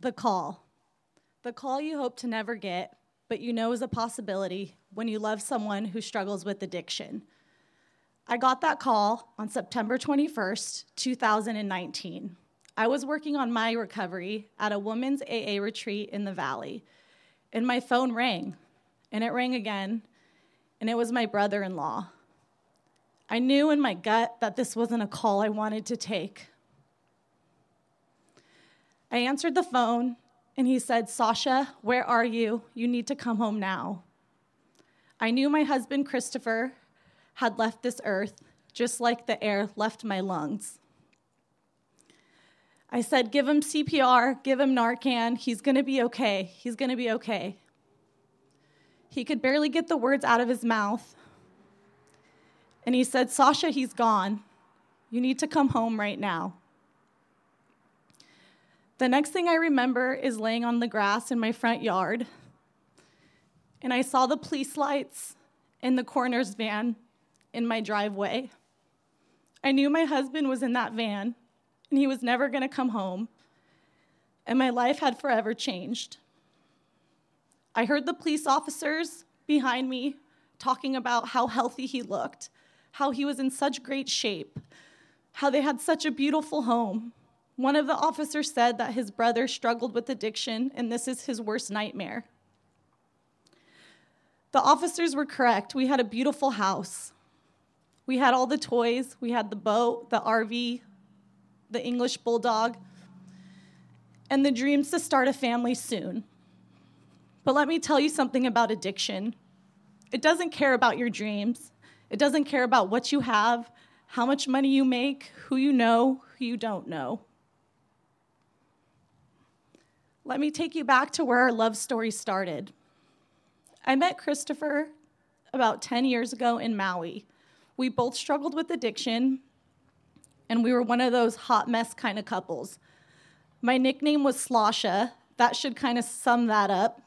the call. The call you hope to never get, but you know is a possibility when you love someone who struggles with addiction. I got that call on September 21st, 2019. I was working on my recovery at a women's AA retreat in the valley, and my phone rang, and it rang again, and it was my brother in law. I knew in my gut that this wasn't a call I wanted to take. I answered the phone, and he said, Sasha, where are you? You need to come home now. I knew my husband, Christopher, had left this earth, just like the air left my lungs. I said, Give him CPR, give him Narcan. He's gonna be okay. He's gonna be okay. He could barely get the words out of his mouth. And he said, Sasha, he's gone. You need to come home right now. The next thing I remember is laying on the grass in my front yard, and I saw the police lights in the coroner's van in my driveway. I knew my husband was in that van, and he was never going to come home, and my life had forever changed. I heard the police officers behind me talking about how healthy he looked, how he was in such great shape, how they had such a beautiful home. One of the officers said that his brother struggled with addiction and this is his worst nightmare. The officers were correct. We had a beautiful house. We had all the toys. We had the boat, the RV, the English bulldog, and the dreams to start a family soon. But let me tell you something about addiction it doesn't care about your dreams, it doesn't care about what you have, how much money you make, who you know, who you don't know. Let me take you back to where our love story started. I met Christopher about 10 years ago in Maui. We both struggled with addiction, and we were one of those hot mess kind of couples. My nickname was Slosha. That should kind of sum that up.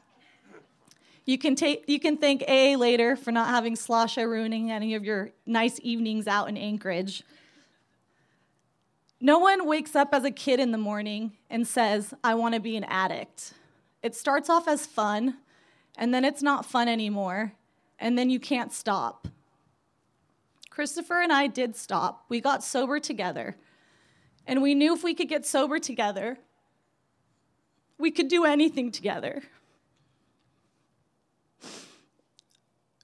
You can, take, you can thank AA later for not having Slosha ruining any of your nice evenings out in Anchorage. No one wakes up as a kid in the morning and says, I want to be an addict. It starts off as fun, and then it's not fun anymore, and then you can't stop. Christopher and I did stop. We got sober together. And we knew if we could get sober together, we could do anything together.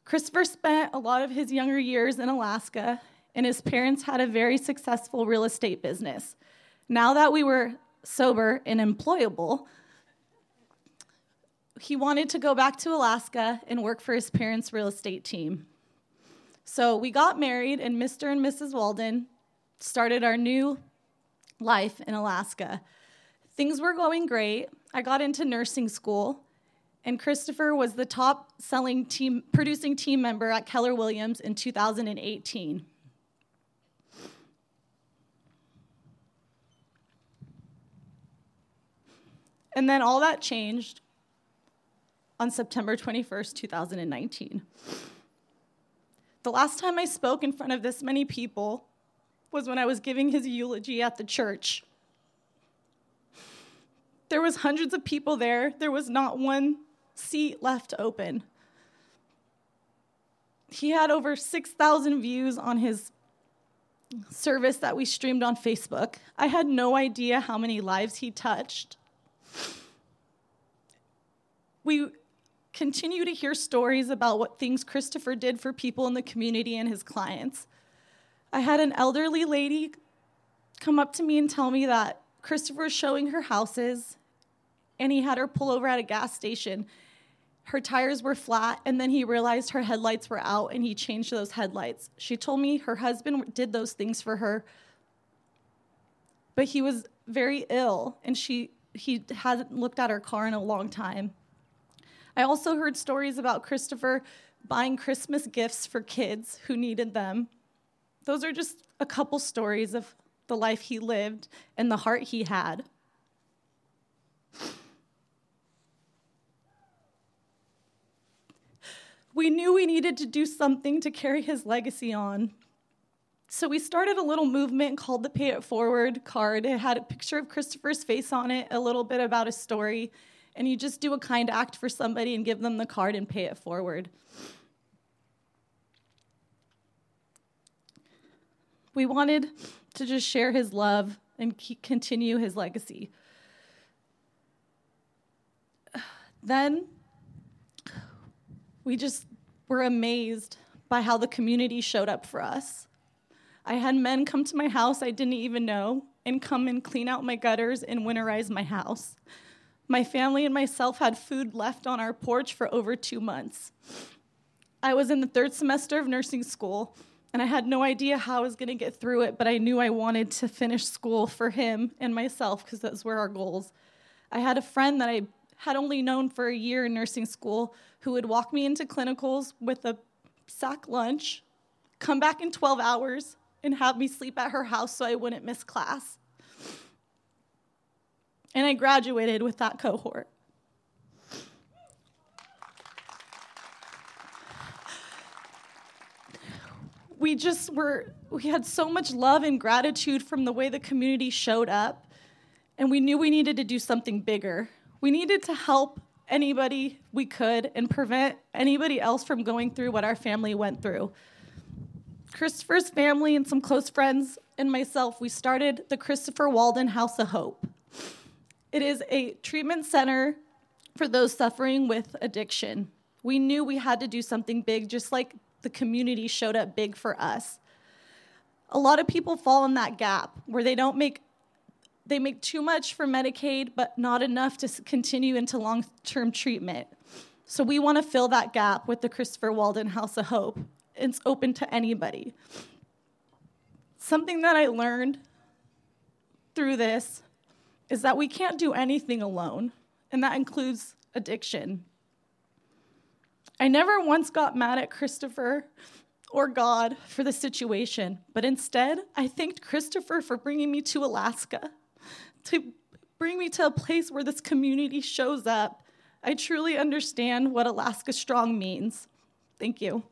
Christopher spent a lot of his younger years in Alaska, and his parents had a very successful real estate business. Now that we were sober and employable, he wanted to go back to Alaska and work for his parents' real estate team. So we got married, and Mr. and Mrs. Walden started our new life in Alaska. Things were going great. I got into nursing school, and Christopher was the top selling team producing team member at Keller Williams in 2018. And then all that changed on September 21st, 2019. The last time I spoke in front of this many people was when I was giving his eulogy at the church. There was hundreds of people there. There was not one seat left open. He had over 6,000 views on his service that we streamed on Facebook. I had no idea how many lives he touched. We continue to hear stories about what things Christopher did for people in the community and his clients. I had an elderly lady come up to me and tell me that Christopher was showing her houses and he had her pull over at a gas station. Her tires were flat, and then he realized her headlights were out and he changed those headlights. She told me her husband did those things for her, but he was very ill and she he hadn't looked at her car in a long time. I also heard stories about Christopher buying Christmas gifts for kids who needed them. Those are just a couple stories of the life he lived and the heart he had. We knew we needed to do something to carry his legacy on. So we started a little movement called the Pay It Forward card. It had a picture of Christopher's face on it, a little bit about his story, and you just do a kind act for somebody and give them the card and pay it forward. We wanted to just share his love and continue his legacy. Then we just were amazed by how the community showed up for us. I had men come to my house I didn't even know and come and clean out my gutters and winterize my house. My family and myself had food left on our porch for over two months. I was in the third semester of nursing school, and I had no idea how I was going to get through it, but I knew I wanted to finish school for him and myself because those were our goals. I had a friend that I had only known for a year in nursing school who would walk me into clinicals with a sack lunch, come back in 12 hours, and have me sleep at her house so I wouldn't miss class. And I graduated with that cohort. We just were, we had so much love and gratitude from the way the community showed up, and we knew we needed to do something bigger. We needed to help anybody we could and prevent anybody else from going through what our family went through. Christopher's family and some close friends and myself, we started the Christopher Walden House of Hope. It is a treatment center for those suffering with addiction. We knew we had to do something big, just like the community showed up big for us. A lot of people fall in that gap where they don't make they make too much for Medicaid, but not enough to continue into long term treatment. So we want to fill that gap with the Christopher Walden House of Hope. It's open to anybody. Something that I learned through this is that we can't do anything alone, and that includes addiction. I never once got mad at Christopher or God for the situation, but instead, I thanked Christopher for bringing me to Alaska to bring me to a place where this community shows up. I truly understand what Alaska Strong means. Thank you.